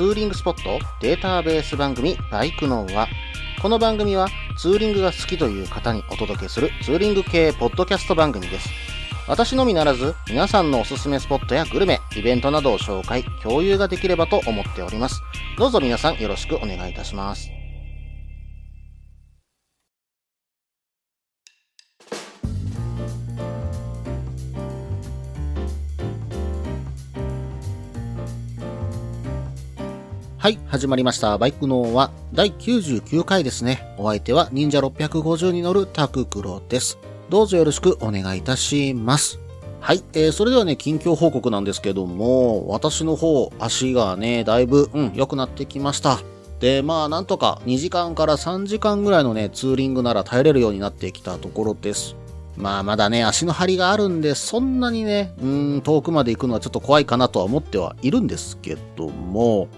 ツーリングスポットデータベース番組バイクノーは、この番組はツーリングが好きという方にお届けするツーリング系ポッドキャスト番組です。私のみならず、皆さんのおすすめスポットやグルメ、イベントなどを紹介、共有ができればと思っております。どうぞ皆さんよろしくお願いいたします。はい、始まりました。バイクのは第99回ですね。お相手は忍者650に乗るタククロです。どうぞよろしくお願いいたします。はい、えー、それではね、近況報告なんですけども、私の方、足がね、だいぶ、うん、良くなってきました。で、まあ、なんとか2時間から3時間ぐらいのね、ツーリングなら耐えれるようになってきたところです。まあ、まだね、足の張りがあるんで、そんなにね、うん、遠くまで行くのはちょっと怖いかなとは思ってはいるんですけども、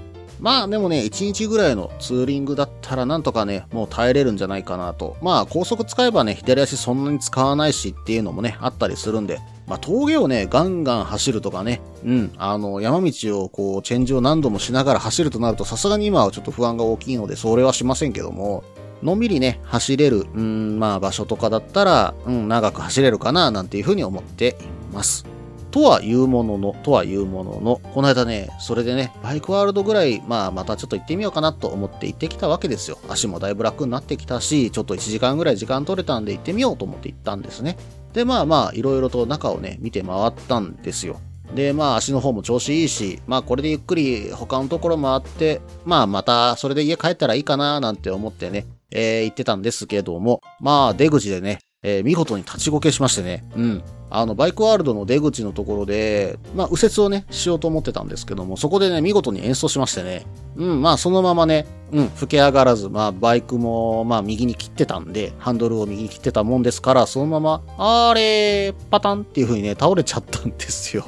まあでもね、1日ぐらいのツーリングだったらなんとかね、もう耐えれるんじゃないかなと。まあ高速使えばね、左足そんなに使わないしっていうのもね、あったりするんで、まあ峠をね、ガンガン走るとかね、うん、あの、山道をこう、チェンジを何度もしながら走るとなると、さすがに今はちょっと不安が大きいので、それはしませんけども、のんびりね、走れる、うん、まあ場所とかだったら、うん、長く走れるかな、なんていうふうに思っています。とは言うものの、とは言うものの、この間ね、それでね、バイクワールドぐらい、まあまたちょっと行ってみようかなと思って行ってきたわけですよ。足もだいぶ楽になってきたし、ちょっと1時間ぐらい時間取れたんで行ってみようと思って行ったんですね。で、まあまあ、いろいろと中をね、見て回ったんですよ。で、まあ足の方も調子いいし、まあこれでゆっくり他のところ回って、まあまたそれで家帰ったらいいかななんて思ってね、えー、行ってたんですけども、まあ出口でね、えー見事に立ちこけしましてね、うん。あの、バイクワールドの出口のところで、まあ、右折をね、しようと思ってたんですけども、そこでね、見事に演奏しましてね、うん、まあ、そのままね、うん、吹け上がらず、まあ、バイクも、まあ、右に切ってたんで、ハンドルを右に切ってたもんですから、そのまま、あれ、パタンっていう風にね、倒れちゃったんですよ。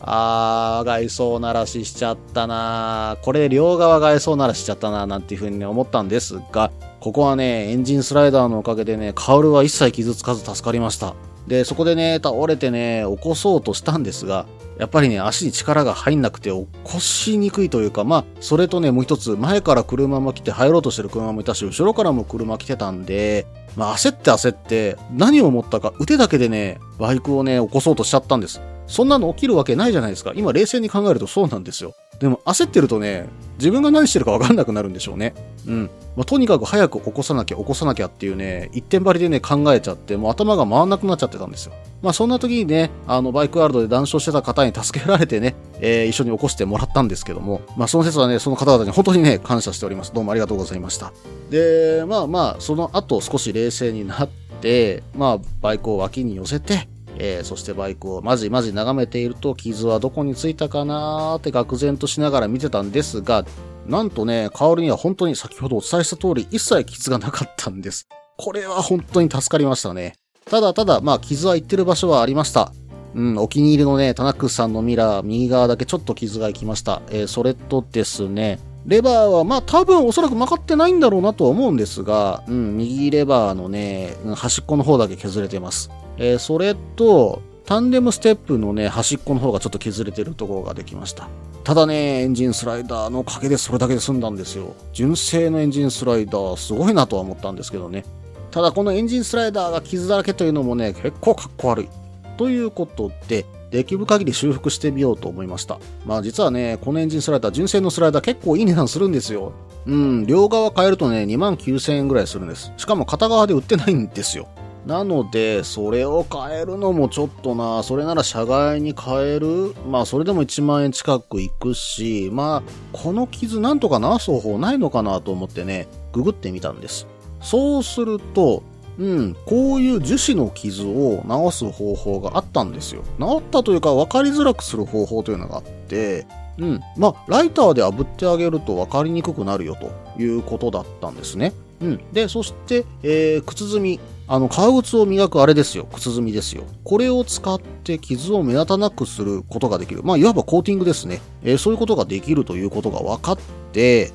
あー、外装鳴らししちゃったなこれ両側外装鳴らししちゃったななんていう風にね、思ったんですが、ここはね、エンジンスライダーのおかげでね、カウルは一切傷つかず助かりました。で、そこでね、倒れてね、起こそうとしたんですが、やっぱりね、足に力が入んなくて起こしにくいというか、まあ、それとね、もう一つ、前から車も来て入ろうとしてる車もいたし、後ろからも車来てたんで、まあ、焦って焦って、何を思ったか、腕だけでね、バイクをね、起こそうとしちゃったんです。そんなの起きるわけないじゃないですか。今冷静に考えるとそうなんですよ。でも焦ってるとね、自分が何してるか分かんなくなるんでしょうね。うん。まあ、とにかく早く起こさなきゃ起こさなきゃっていうね、一点張りでね、考えちゃって、もう頭が回んなくなっちゃってたんですよ。まあそんな時にね、あの、バイクワールドで談笑してた方に助けられてね、えー一緒に起こしてもらったんですけども、まあその説はね、その方々に本当にね、感謝しております。どうもありがとうございました。で、まあまあ、その後少し冷静になって、まあ、バイクを脇に寄せて、えーそしてバイクをまじまじ眺めていると、傷はどこについたかなーって愕然としながら見てたんですが、なんとね、カオルには本当に先ほどお伝えした通り、一切傷がなかったんです。これは本当に助かりましたね。ただただ、まあ、傷は行ってる場所はありました。うん、お気に入りのね、タナックスさんのミラー、右側だけちょっと傷が行きました。えーそれとですね、レバーは、まあ多分おそらく曲がってないんだろうなとは思うんですが、うん、右レバーのね、端っこの方だけ削れてます。えーそれと、タンデムステップのね、端っこの方がちょっと削れてるところができました。ただね、エンジンスライダーのおかげでそれだけで済んだんですよ。純正のエンジンスライダー、すごいなとは思ったんですけどね。ただこのエンジンスライダーが傷だらけというのもね、結構かっこ悪い。ということで、できる限り修復してみようと思いました。まあ実はね、このエンジンスライダー、純正のスライダー結構いい値段するんですよ。うん、両側変えるとね、2万9000円ぐらいするんです。しかも片側で売ってないんですよ。なので、それを変えるのもちょっとな、それなら車外に変えるまあ、それでも1万円近くいくし、まあ、この傷なんとか治す方法ないのかなと思ってね、ググってみたんです。そうすると、うん、こういう樹脂の傷を治す方法があったんですよ。治ったというか分かりづらくする方法というのがあって、うん、まあ、ライターで炙ってあげると分かりにくくなるよということだったんですね。うん。で、そして、えー、靴積み。あの、革靴を磨くあれですよ。靴積みですよ。これを使って傷を目立たなくすることができる。まあ、いわばコーティングですね。えーそういうことができるということが分かって、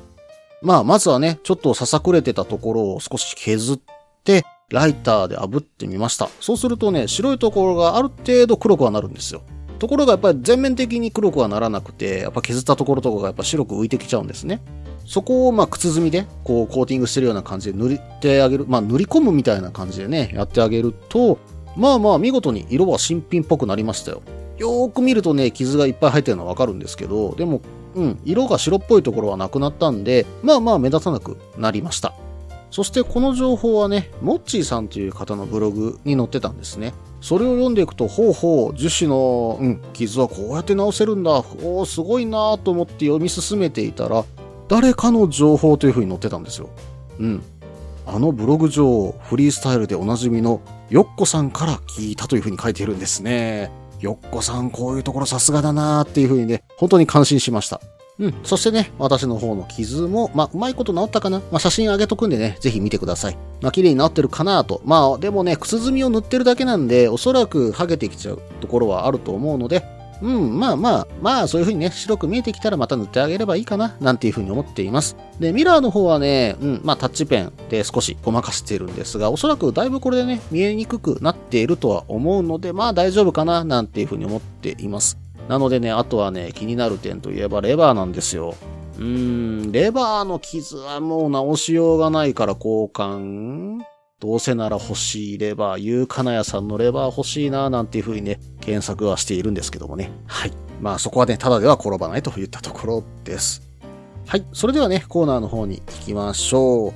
まあ、まずはね、ちょっとささくれてたところを少し削って、ライターで炙ってみました。そうするとね、白いところがある程度黒くはなるんですよ。ところがやっぱり全面的に黒くはならなくて、やっぱ削ったところとかがやっぱ白く浮いてきちゃうんですね。そこをまあ靴積みでこうコーティングしてるような感じで塗ってあげる、まあ塗り込むみたいな感じでね、やってあげると、まあまあ見事に色は新品っぽくなりましたよ。よーく見るとね、傷がいっぱい入ってるのはわかるんですけど、でも、うん、色が白っぽいところはなくなったんで、まあまあ目立たなくなりました。そしてこの情報はね、モッチーさんという方のブログに載ってたんですね。それを読んでいくと、ほうほう、樹脂の、うん、傷はこうやって直せるんだ。おお、すごいなと思って読み進めていたら、誰かの情報という風に載ってたんですよ。うん。あのブログ上、フリースタイルでおなじみのヨッコさんから聞いたという風に書いているんですね。ヨッコさん、こういうところさすがだなーっていう風にね、本当に感心しました。うん。そしてね、私の方の傷も、まあ、うまいこと治ったかなまあ、写真上げとくんでね、ぜひ見てください。まあ、綺麗に治ってるかなと。まあ、でもね、靴積みを塗ってるだけなんで、おそらく剥げてきちゃうところはあると思うので、うん、まあまあ、まあそういう風にね、白く見えてきたらまた塗ってあげればいいかな、なんていう風に思っています。で、ミラーの方はね、うん、まあタッチペンで少しごまかしているんですが、おそらくだいぶこれでね、見えにくくなっているとは思うので、まあ大丈夫かな、なんていう風に思っています。なのでね、あとはね、気になる点といえばレバーなんですよ。うーん、レバーの傷はもう直しようがないから交換どうせなら欲しいレバー、ゆうかなやさんのレバー欲しいななんていう風にね、検索はしているんですけどもね。はい。まあそこはね、ただでは転ばないといったところです。はい。それではね、コーナーの方に行きましょう。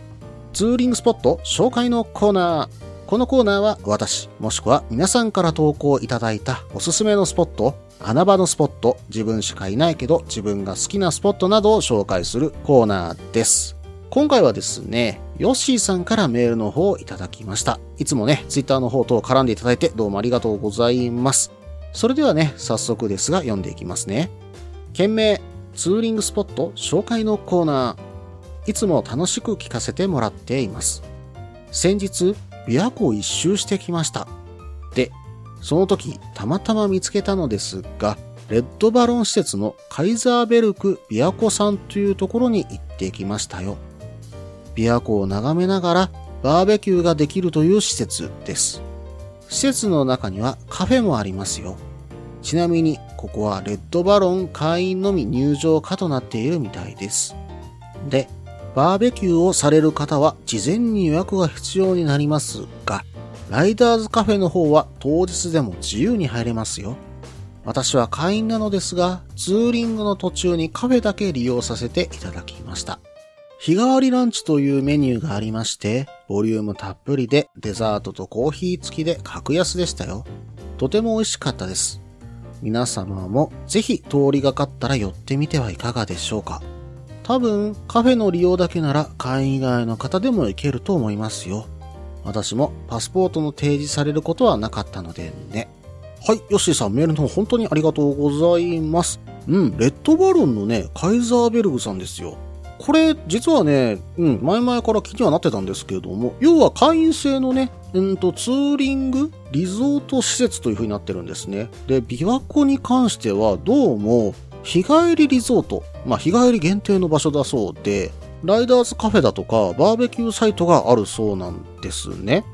ツーリングスポット紹介のコーナー。このコーナーは私、もしくは皆さんから投稿いただいたおすすめのスポット、穴場のスポット、自分しかいないけど自分が好きなスポットなどを紹介するコーナーです。今回はですね、ヨッシーさんからメールの方をいただきました。いつもね、ツイッターの方と絡んでいただいてどうもありがとうございます。それではね、早速ですが読んでいきますね。件名、ツーリングスポット紹介のコーナー。いつも楽しく聞かせてもらっています。先日、琵琶湖を一周してきました。その時、たまたま見つけたのですが、レッドバロン施設のカイザーベルク琵琶湖さんというところに行ってきましたよ。琵琶湖を眺めながらバーベキューができるという施設です。施設の中にはカフェもありますよ。ちなみに、ここはレッドバロン会員のみ入場可となっているみたいです。で、バーベキューをされる方は事前に予約が必要になりますが、ライダーズカフェの方は当日でも自由に入れますよ。私は会員なのですが、ツーリングの途中にカフェだけ利用させていただきました。日替わりランチというメニューがありまして、ボリュームたっぷりでデザートとコーヒー付きで格安でしたよ。とても美味しかったです。皆様もぜひ通りがかったら寄ってみてはいかがでしょうか。多分カフェの利用だけなら会員以外の方でも行けると思いますよ。私もパスポートの提示されることはなかったのでね。はい、ヨッシーさんメールの方本当にありがとうございます。うん、レッドバロンのね、カイザーベルグさんですよ。これ、実はね、うん、前々から気にはなってたんですけれども、要は会員制のね、うんと、ツーリングリゾート施設という風になってるんですね。で、琵琶湖に関しては、どうも、日帰りリゾート、まあ、日帰り限定の場所だそうで、ライダーズカフェだとか、バーベキューサイトがあるそうなんですね。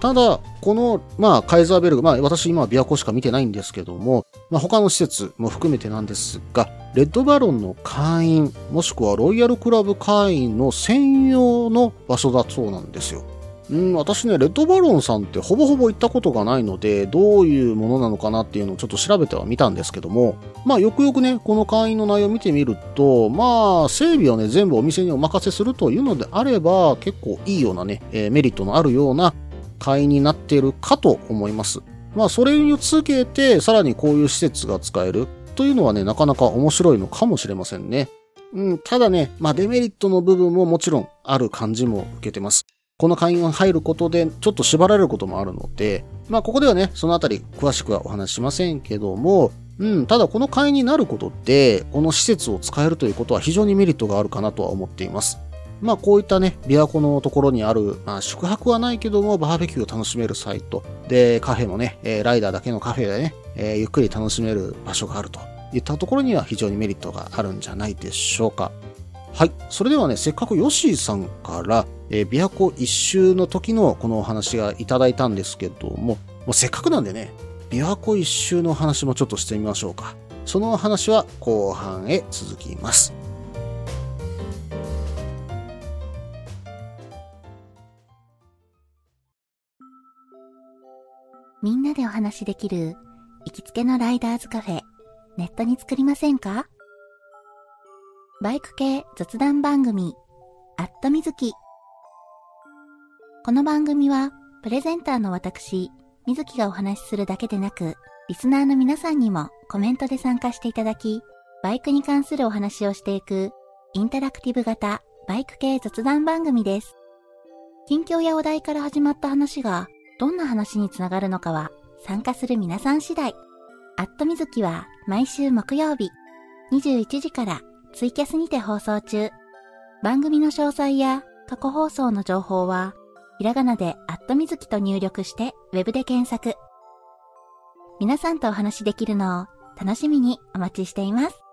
ただ、この、まあ、カイザーベルグ、まあ、私今は琵琶湖しか見てないんですけども、まあ、他の施設も含めてなんですが、レッドバロンの会員、もしくはロイヤルクラブ会員の専用の場所だそうなんですよ。うん、私ね、レッドバロンさんってほぼほぼ行ったことがないので、どういうものなのかなっていうのをちょっと調べてはみたんですけども、まあよくよくね、この会員の内容を見てみると、まあ整備をね、全部お店にお任せするというのであれば、結構いいようなね、えー、メリットのあるような会員になっているかと思います。まあ、それにつけて、さらにこういう施設が使えるというのはね、なかなか面白いのかもしれませんね。うん、ただね、まあ、デメリットの部分ももちろんある感じも受けてます。この会員が入ることで、ちょっと縛られることもあるので、まあ、ここではね、そのあたり詳しくはお話しませんけども、うん、ただこの会員になることで、この施設を使えるということは非常にメリットがあるかなとは思っています。まあこういったね、琵琶湖のところにある、まあ宿泊はないけどもバーベキューを楽しめるサイト。で、カフェもね、えー、ライダーだけのカフェでね、えー、ゆっくり楽しめる場所があるといったところには非常にメリットがあるんじゃないでしょうか。はい。それではね、せっかくヨッシーさんから、えー、琵琶湖一周の時のこのお話がいただいたんですけども、もうせっかくなんでね、琵琶湖一周の話もちょっとしてみましょうか。その話は後半へ続きます。みんなでお話しできる行きつけのライダーズカフェ、ネットに作りませんか？バイク系雑談番組、アットみずき。この番組は、プレゼンターの私、みずきがお話しするだけでなく、リスナーの皆さんにもコメントで参加していただき、バイクに関するお話をしていく、インタラクティブ型バイク系雑談番組です。近況やお題から始まった話が、どんな話につながるのかは、参加する皆さん次第。アットみずきは毎週木曜日、21時からツイキャスにて放送中。番組の詳細や過去放送の情報は、ひらがなでアットみずきと入力してウェブで検索。皆さんとお話しできるのを楽しみにお待ちしています。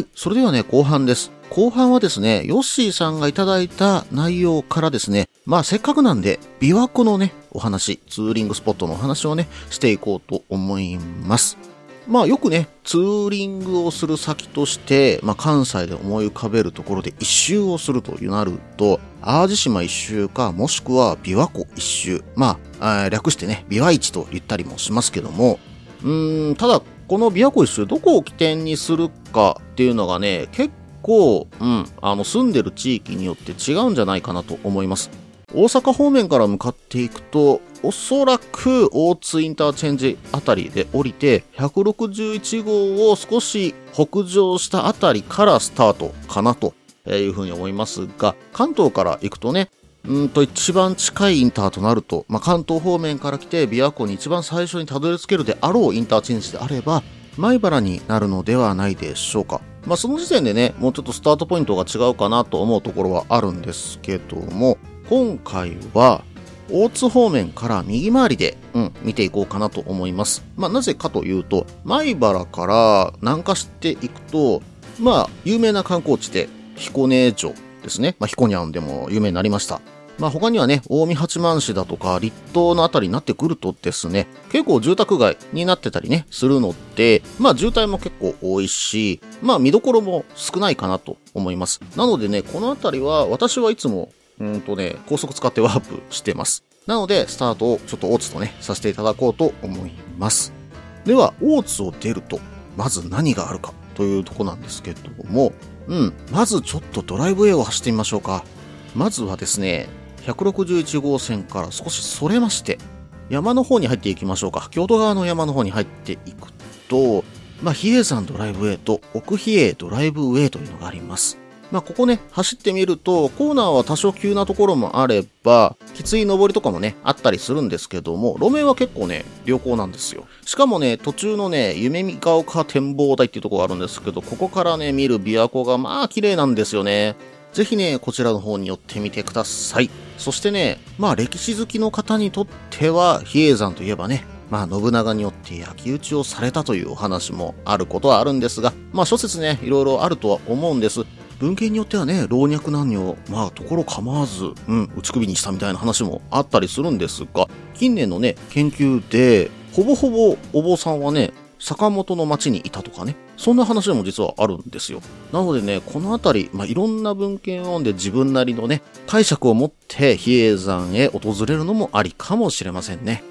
はい。それではね、後半です。後半はですね、ヨッシーさんがいただいた内容からですね、まあせっかくなんで、琵琶湖のね、お話、ツーリングスポットのお話をね、していこうと思います。まあよくね、ツーリングをする先として、まあ関西で思い浮かべるところで一周をするというなると、淡路島一周か、もしくは琵琶湖一周。まあ、略してね、琵琶市と言ったりもしますけども、うーん、ただこの琵琶湖一周どこを起点にするかっていうのがね、結構、うん、あの、住んでる地域によって違うんじゃないかなと思います。大阪方面から向かっていくと、おそらく大津インターチェンジあたりで降りて、161号を少し北上したあたりからスタートかなというふうに思いますが、関東から行くとね、うんと一番近いインターとなると、まあ、関東方面から来て琵琶湖に一番最初にたどり着けるであろうインターチェンジであれば、米原になるのではないでしょうか。まあ、その時点でね、もうちょっとスタートポイントが違うかなと思うところはあるんですけども、今回は、大津方面から右回りで、うん、見ていこうかなと思います。まあ、なぜかというと、米原から南下していくと、まあ、有名な観光地で、彦根城ですね。まあ、ヒコニャンでも有名になりました。まあ、他にはね、近江八幡市だとか、立東のあたりになってくるとですね、結構住宅街になってたりね、するので、まあ、渋滞も結構多いし、まあ、見どころも少ないかなと思います。なのでね、このあたりは、私はいつも、うんとね、高速使ってワープしてます。なので、スタートをちょっと大津とね、させていただこうと思います。では、大津を出ると、まず何があるかというとこなんですけども、うん。まずちょっとドライブウェイを走ってみましょうか。まずはですね、161号線から少しそれまして、山の方に入っていきましょうか。京都側の山の方に入っていくと、まあ、比叡山ドライブウェイと奥比叡ドライブウェイというのがあります。まあ、ここね、走ってみると、コーナーは多少急なところもあれば、きつい登りとかもね、あったりするんですけども、路面は結構ね、良好なんですよ。しかもね、途中のね、夢見ヶ丘展望台っていうところがあるんですけど、ここからね、見る琵琶湖がまあ綺麗なんですよね。ぜひね、こちらの方に寄ってみてください。そしてね、まあ歴史好きの方にとっては、比叡山といえばね、まあ、信長によって焼き討ちをされたというお話もあることはあるんですが、まあ、諸説ね、いろいろあるとは思うんです。文献によってはね、老若男女、まあ、ところ構わず、うん、打ち首にしたみたいな話もあったりするんですが、近年のね、研究で、ほぼほぼお坊さんはね、坂本の町にいたとかね、そんな話も実はあるんですよ。なのでね、このあたり、まあ、いろんな文献を読んで自分なりのね、解釈を持って比叡山へ訪れるのもありかもしれませんね。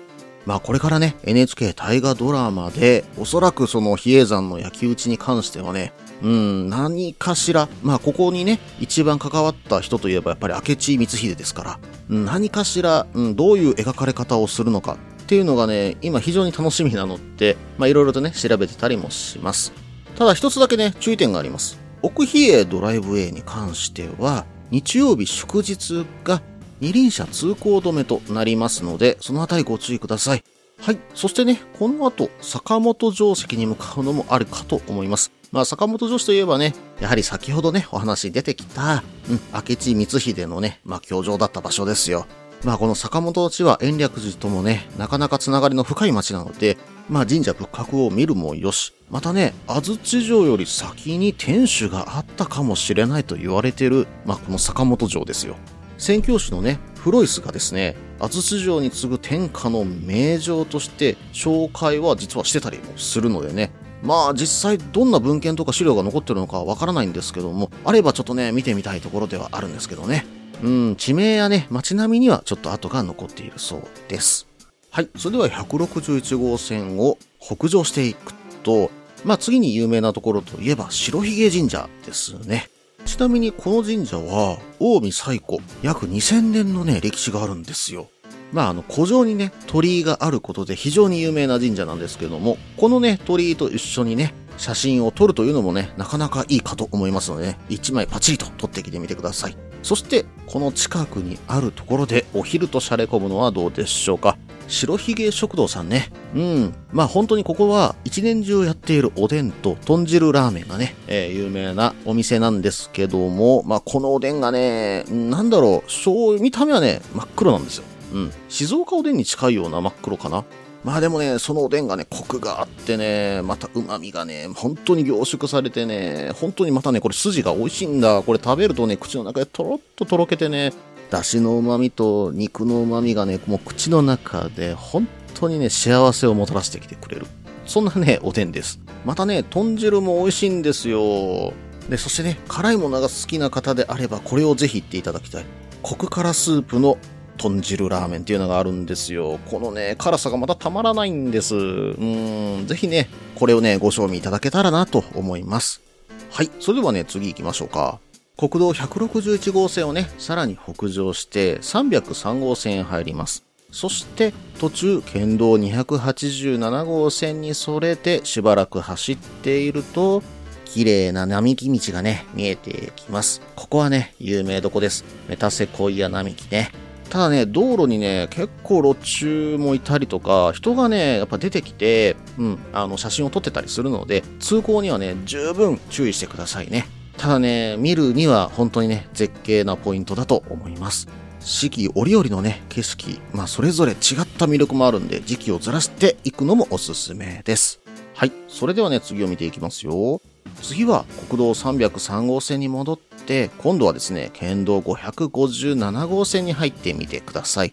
まあこれからね、NHK 大河ドラマで、おそらくその比叡山の焼き討ちに関してはね、うん、何かしら、まあここにね、一番関わった人といえばやっぱり明智光秀ですから、何かしら、うん、どういう描かれ方をするのかっていうのがね、今非常に楽しみなので、まあいろいろとね、調べてたりもします。ただ一つだけね、注意点があります。奥比叡ドライブウェイに関しては、日曜日祝日が二輪車通行止めとなりますので、そのあたりご注意ください。はい。そしてね、この後、坂本城跡に向かうのもあるかと思います。まあ、坂本城址といえばね、やはり先ほどね、お話出てきた、うん、明智光秀のね、まあ、居城だった場所ですよ。まあ、この坂本の地は延暦寺ともね、なかなかつながりの深い町なので、まあ神社仏閣を見るもよし、またね、安土城より先に天守があったかもしれないと言われている、まあこの坂本城ですよ。宣教師のね、フロイスがですね、安土城に次ぐ天下の名城として紹介は実はしてたりもするのでね、まあ実際どんな文献とか資料が残ってるのかわからないんですけども、あればちょっとね、見てみたいところではあるんですけどね。うん、地名やね、街並みにはちょっと跡が残っているそうです。はい、それでは161号線を北上していくと、まあ次に有名なところといえば白髭神社ですね。ちなみにこの神社は、近江最古、約2000年のね、歴史があるんですよ。まあ、あの、古城にね、鳥居があることで非常に有名な神社なんですけども、このね、鳥居と一緒にね、写真を撮るというのもね、なかなかいいかと思いますのでね、一枚パチリと撮ってきてみてください。そして、この近くにあるところでお昼とシャレ込むのはどうでしょうか。白ひげ食堂さんね。うん。まあ本当にここは一年中やっているおでんと豚汁ラーメンがね、えー、有名なお店なんですけども、まあこのおでんがね、なんだろう、醤油、見た目はね、真っ黒なんですよ。うん。静岡おでんに近いような真っ黒かな。まあでもね、そのおでんがね、コクがあってね、また旨味がね、本当に凝縮されてね、本当にまたね、これ筋が美味しいんだ。これ食べるとね、口の中でとろっととろけてね、だしの旨味と肉の旨味がね、もう口の中で本当にね、幸せをもたらしてきてくれる。そんなね、おでんです。またね、豚汁も美味しいんですよ。で、そしてね、辛いものが好きな方であれば、これをぜひ言っていただきたい。コク辛スープの豚汁ラーメンっていうのがあるんですよ。このね、辛さがまたたまらないんです。うん、ぜひね、これをね、ご賞味いただけたらなと思います。はい、それではね、次行きましょうか。国道161号線をね、さらに北上して303号線へ入ります。そして途中県道287号線にそれてしばらく走っていると綺麗な並木道がね、見えてきます。ここはね、有名どこです。メタセコイア並木ね。ただね、道路にね、結構路中もいたりとか、人がね、やっぱ出てきて、うん、あの、写真を撮ってたりするので、通行にはね、十分注意してくださいね。ただね、見るには本当にね、絶景なポイントだと思います。四季折々のね、景色、まあそれぞれ違った魅力もあるんで、時期をずらしていくのもおすすめです。はい。それではね、次を見ていきますよ。次は国道303号線に戻って、今度はですね、県道557号線に入ってみてください。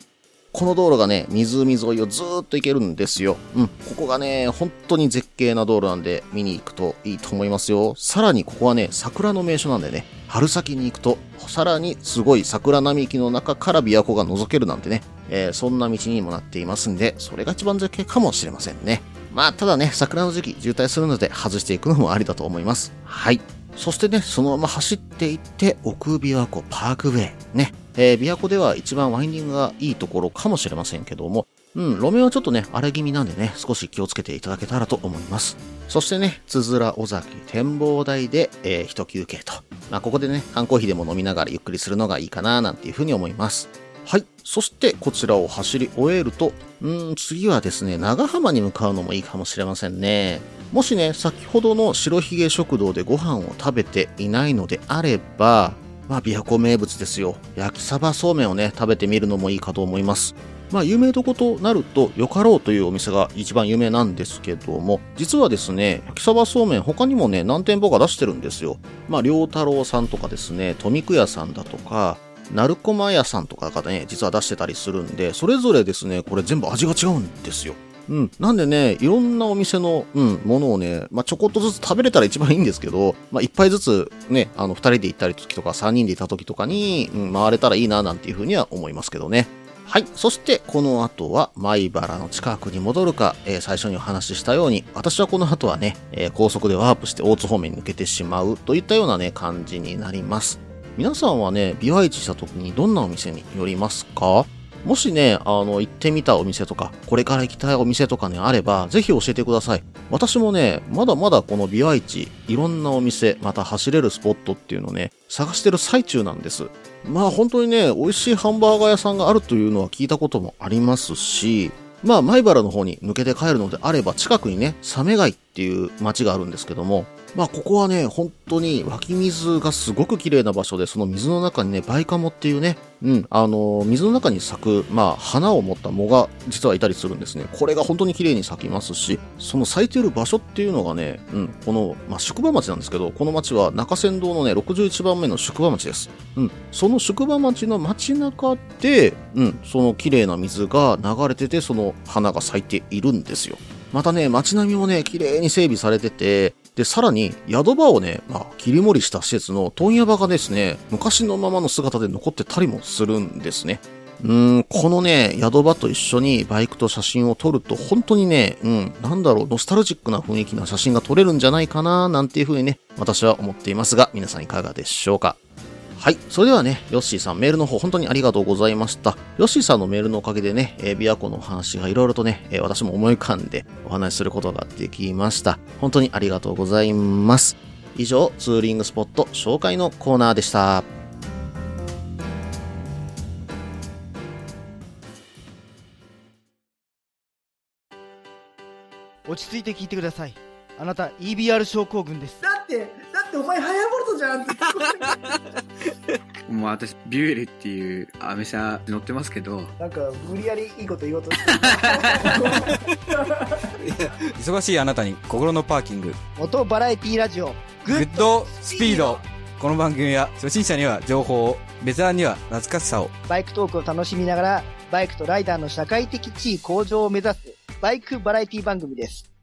この道路がね、湖沿いをずーっと行けるんですよ。うん。ここがね、本当に絶景な道路なんで、見に行くといいと思いますよ。さらにここはね、桜の名所なんでね、春先に行くと、さらにすごい桜並木の中から琵琶湖が覗けるなんてね、えー、そんな道にもなっていますんで、それが一番絶景かもしれませんね。まあ、ただね、桜の時期渋滞するので外していくのもありだと思います。はい。そしてね、そのまま走っていって、奥琵琶湖パークウェイ。ね。えー、琵琶湖では一番ワインディングがいいところかもしれませんけども、うん、路面はちょっとね、荒れ気味なんでね、少し気をつけていただけたらと思います。そしてね、つづら尾崎展望台で、えー、一休憩と。まあ、ここでね、缶コーヒーでも飲みながらゆっくりするのがいいかな、なんていうふうに思います。はい。そしてこちらを走り終えると、うん、次はですね、長浜に向かうのもいいかもしれませんね。もしね、先ほどの白ひげ食堂でご飯を食べていないのであれば、まあ、琵琶湖名物ですよ。焼きサバそうめんをね、食べてみるのもいいかと思います。まあ、有名どことなると、よかろうというお店が一番有名なんですけども、実はですね、焼きサバそうめん他にもね、何店舗か出してるんですよ。まあ、良太郎さんとかですね、富久屋さんだとか、鳴駒屋さんとかがね、実は出してたりするんで、それぞれですね、これ全部味が違うんですよ。うん。なんでね、いろんなお店の、うん、ものをね、まあ、ちょこっとずつ食べれたら一番いいんですけど、まあ、一杯ずつね、あの、二人で行ったり時とか、三人で行った時とかに、うん、回れたらいいな、なんていうふうには思いますけどね。はい。そして、この後は、米原の近くに戻るか、えー、最初にお話ししたように、私はこの後はね、えー、高速でワープして大津方面に抜けてしまうといったようなね、感じになります。皆さんはね、ビワイチした時にどんなお店に寄りますか？もしね、あの、行ってみたお店とか、これから行きたいお店とかね、あれば、ぜひ教えてください。私もね、まだまだこのビワイチ、いろんなお店、また走れるスポットっていうのね、探してる最中なんです。まあ本当にね、美味しいハンバーガー屋さんがあるというのは聞いたこともありますし、まあ、米原の方に抜けて帰るのであれば、近くにね、サメ街っていう街があるんですけども、まあ、ここはね、本当に湧き水がすごく綺麗な場所で、その水の中にね、バイカモっていうね、うん、あの、水の中に咲く、まあ、花を持った藻が実はいたりするんですね。これが本当に綺麗に咲きますし、その咲いている場所っていうのがね、うん、この、まあ、宿場町なんですけど、この町は中山道のね、61番目の宿場町です。うん、その宿場町の街中で、うん、その綺麗な水が流れてて、その花が咲いているんですよ。またね、街並みもね、綺麗に整備されてて、で、さらに、宿場をね、まあ、切り盛りした施設の問屋場がですね、昔のままの姿で残ってたりもするんですね。うん、このね、宿場と一緒にバイクと写真を撮ると、本当にね、うん、なんだろう、ノスタルジックな雰囲気な写真が撮れるんじゃないかな、なんていうふうにね、私は思っていますが、皆さんいかがでしょうか。はい。それではね、ヨッシーさん、メールの方、本当にありがとうございました。ヨッシーさんのメールのおかげでね、えー、琵琶湖の話がいろいろとね、えー、私も思い浮かんでお話しすることができました。本当にありがとうございます。以上、ツーリングスポット紹介のコーナーでした。落ち着いて聞いてください。あなた EBR 症候群です。だって、ってお前ハヤボルトじゃん。ってもう私ビュエルっていうアメ車乗ってますけど。なんか無理やりいいこと言おうとして 忙しいあなたに心のパーキング。モトバラエティラジオ。グッドスピード。この番組は初心者には情報をベテランには懐かしさを。バイクトークを楽しみながらバイクとライダーの社会的地位向上を目指すバイクバラエティ番組です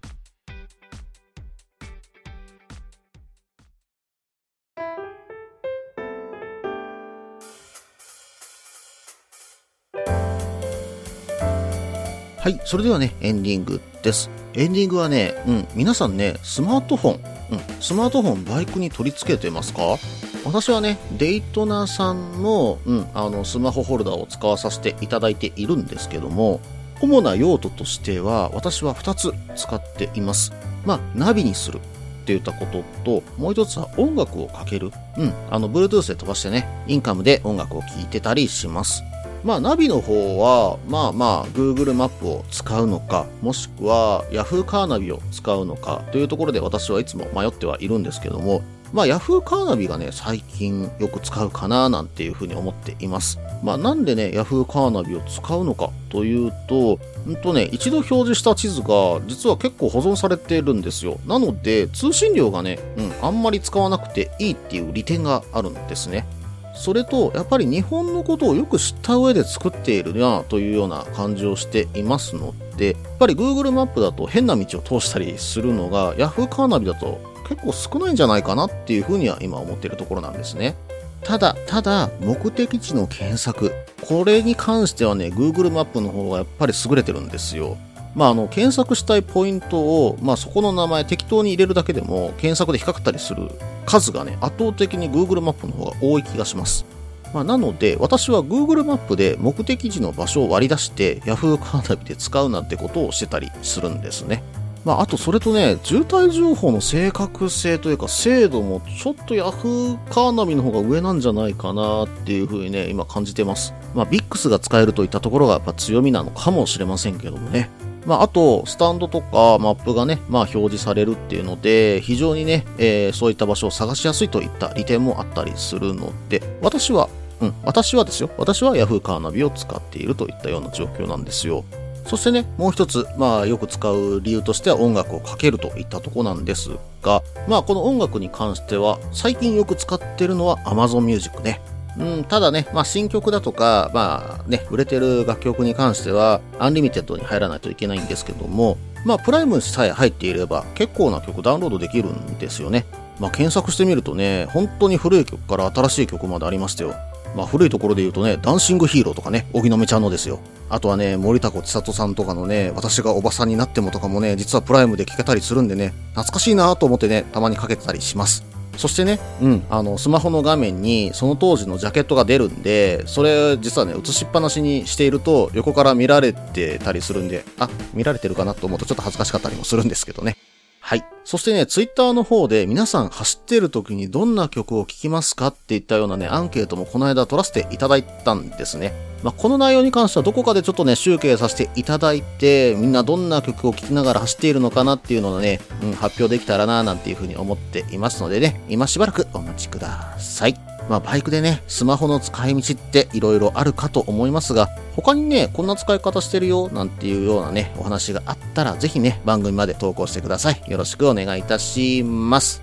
はい、それではね、エンディングです。エンディングはね、うん、皆さんね、スマートフォン、うん、スマートフォンバイクに取り付けてますか？私はね、デイトナさんの、うん、あの、スマホホルダーを使わさせていただいているんですけども、主な用途としては、私は2つ使っています。まあ、ナビにするって言ったことと、もう一つは音楽をかける。うん、あの、Bluetooth で飛ばしてね、インカムで音楽を聴いてたりします。まあ、ナビの方は、まあまあ、Google マップを使うのか、もしくは Yahoo カーナビを使うのかというところで私はいつも迷ってはいるんですけども、まあ、Yahoo カーナビがね、最近よく使うかななんていうふうに思っています。まあ、なんでね、Yahoo カーナビを使うのかというと、んとね、一度表示した地図が実は結構保存されてるんですよ。なので、通信量がね、うん、あんまり使わなくていいっていう利点があるんですね。それと、やっぱり日本のことをよく知った上で作っているなというような感じをしていますので、やっぱり Google マップだと変な道を通したりするのが Yahoo カーナビだと結構少ないんじゃないかなっていうふうには今思っているところなんですね。ただ、ただ、目的地の検索。これに関してはね、Google マップの方がやっぱり優れてるんですよ。まあ、あの、検索したいポイントを、まあ、そこの名前適当に入れるだけでも、検索で引っかかったりする数がね、圧倒的に Google マップの方が多い気がします。まあ、なので、私は Google マップで目的地の場所を割り出して Yahoo カーナビで使うなんてことをしてたりするんですね。まあ、あとそれとね、渋滞情報の正確性というか精度もちょっと Yahoo カーナビの方が上なんじゃないかなっていうふうにね、今感じてます。まあ、VIX が使えるといったところがやっぱ強みなのかもしれませんけどもね。まあ、あと、スタンドとかマップがね、まあ、表示されるっていうので、非常にね、えー、そういった場所を探しやすいといった利点もあったりするので、私は、うん、私はですよ。私は Yahoo カーナビを使っているといったような状況なんですよ。そしてね、もう一つ、まあ、よく使う理由としては音楽をかけるといったとこなんですが、まあ、この音楽に関しては、最近よく使ってるのは Amazon Music ね。うん、ただね、まあ、新曲だとか、まあね、売れてる楽曲に関しては、 Unlimited に入らないといけないんですけども、まあ、プライムさえ入っていれば、結構な曲ダウンロードできるんですよね。まあ、検索してみるとね、本当に古い曲から新しい曲までありましたよ。まあ、古いところで言うとね、ダンシングヒーローとかね、荻野目ちゃんのですよ。あとはね、森田子千里さんとかのね、私がおばさんになってもとかもね、実はプライムで聴けたりするんでね、懐かしいなと思ってね、たまにかけてたりします。そしてね、うん、あの、スマホの画面にその当時のジャケットが出るんで、それ実はね、映しっぱなしにしていると横から見られてたりするんで、あ、見られてるかなと思うとちょっと恥ずかしかったりもするんですけどね。はい。そしてね、ツイッターの方で皆さん走っている時にどんな曲を聴きますかっていったようなね、アンケートもこの間取らせていただいたんですね。まあ、この内容に関してはどこかでちょっとね、集計させていただいて、みんなどんな曲を聴きながら走っているのかなっていうのをね、うん、発表できたらななんていうふうに思っていますのでね、今しばらくお待ちください。まあ、バイクでね、スマホの使い道って色々あるかと思いますが、他にね、こんな使い方してるよ、なんていうようなね、お話があったら、ぜひね、番組まで投稿してください。よろしくお願いいたします。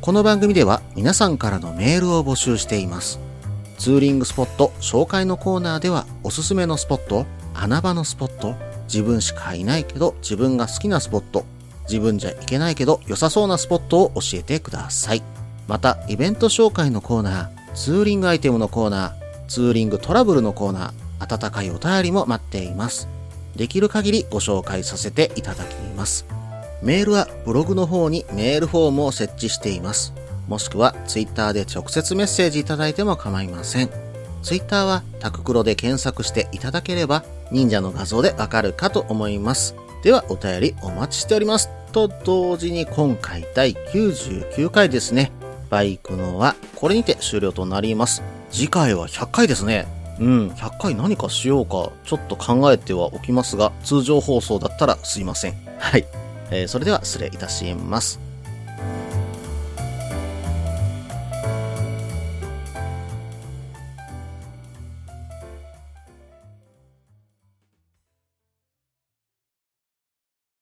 この番組では、皆さんからのメールを募集しています。ツーリングスポット紹介のコーナーでは、おすすめのスポット、穴場のスポット、自分しかいないけど自分が好きなスポット、自分じゃいけないけど良さそうなスポットを教えてください。また、イベント紹介のコーナー、ツーリングアイテムのコーナー、ツーリングトラブルのコーナー、温かいお便りも待っています。できる限りご紹介させていただきます。メールはブログの方にメールフォームを設置しています。もしくはツイッターで直接メッセージいただいても構いません。ツイッターはタククロで検索していただければ忍者の画像でわかるかと思います。ではお便りお待ちしております。と同時に今回第99回ですね。バイクのはこれにて終了となります。次回は100回ですね。うん、100回何かしようか、ちょっと考えてはおきますが、通常放送だったらすいません。はい。えーそれでは失礼いたします。